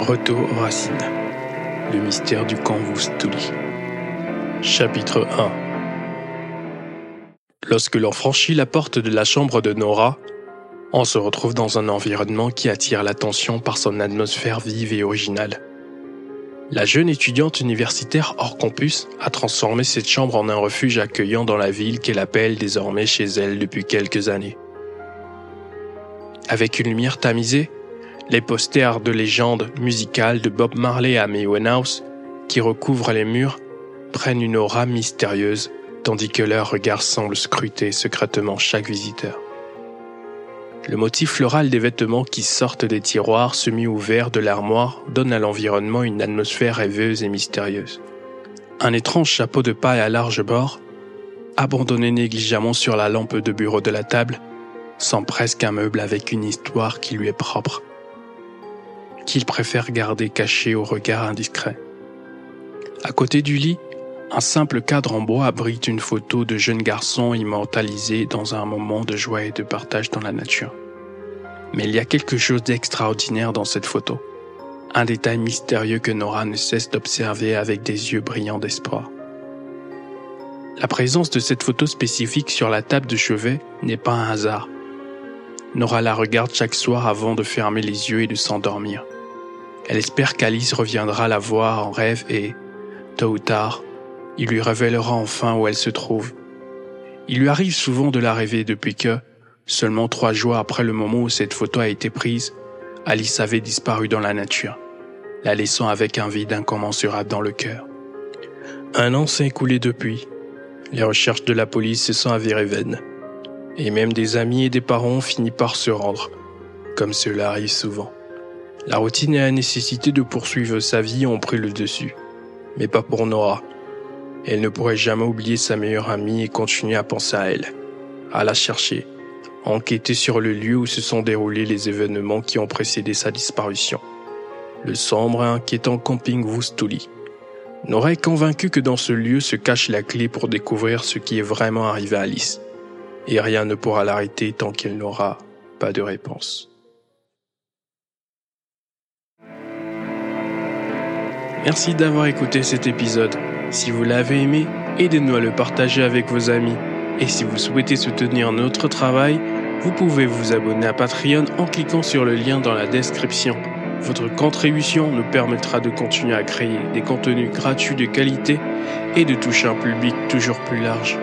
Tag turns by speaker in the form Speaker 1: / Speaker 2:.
Speaker 1: Retour aux racines. Le mystère du camp Wustuli. Chapitre 1 Lorsque l'on franchit la porte de la chambre de Nora, on se retrouve dans un environnement qui attire l'attention par son atmosphère vive et originale. La jeune étudiante universitaire hors campus a transformé cette chambre en un refuge accueillant dans la ville qu'elle appelle désormais chez elle depuis quelques années. Avec une lumière tamisée, les posters de légendes musicales de Bob Marley à Amy Winehouse qui recouvrent les murs prennent une aura mystérieuse tandis que leur regard semble scruter secrètement chaque visiteur. Le motif floral des vêtements qui sortent des tiroirs semi-ouverts de l'armoire donne à l'environnement une atmosphère rêveuse et mystérieuse. Un étrange chapeau de paille à large bord, abandonné négligemment sur la lampe de bureau de la table, sent presque un meuble avec une histoire qui lui est propre, qu'il préfère garder caché au regard indiscret. À côté du lit, un simple cadre en bois abrite une photo de jeune garçon immortalisé dans un moment de joie et de partage dans la nature. Mais il y a quelque chose d'extraordinaire dans cette photo. Un détail mystérieux que Nora ne cesse d'observer avec des yeux brillants d'espoir. La présence de cette photo spécifique sur la table de chevet n'est pas un hasard. Nora la regarde chaque soir avant de fermer les yeux et de s'endormir. Elle espère qu'Alice reviendra la voir en rêve et, tôt ou tard, il lui révélera enfin où elle se trouve. Il lui arrive souvent de la rêver depuis que, seulement trois jours après le moment où cette photo a été prise, Alice avait disparu dans la nature, la laissant avec un vide incommensurable dans le cœur. Un an s'est écoulé depuis. Les recherches de la police se sont avérées vaines. Et même des amis et des parents ont fini par se rendre, comme cela arrive souvent. La routine et la nécessité de poursuivre sa vie ont pris le dessus. Mais pas pour Nora. Elle ne pourrait jamais oublier sa meilleure amie et continuer à penser à elle, à la chercher, enquêter sur le lieu où se sont déroulés les événements qui ont précédé sa disparition. Le sombre et inquiétant camping Wustuli. Nora est convaincue que dans ce lieu se cache la clé pour découvrir ce qui est vraiment arrivé à Alice. Et rien ne pourra l'arrêter tant qu'elle n'aura pas de réponse. Merci d'avoir écouté cet épisode. Si vous l'avez aimé, aidez-nous à le partager avec vos amis. Et si vous souhaitez soutenir notre travail, vous pouvez vous abonner à Patreon en cliquant sur le lien dans la description. Votre contribution nous permettra de continuer à créer des contenus gratuits de qualité et de toucher un public toujours plus large.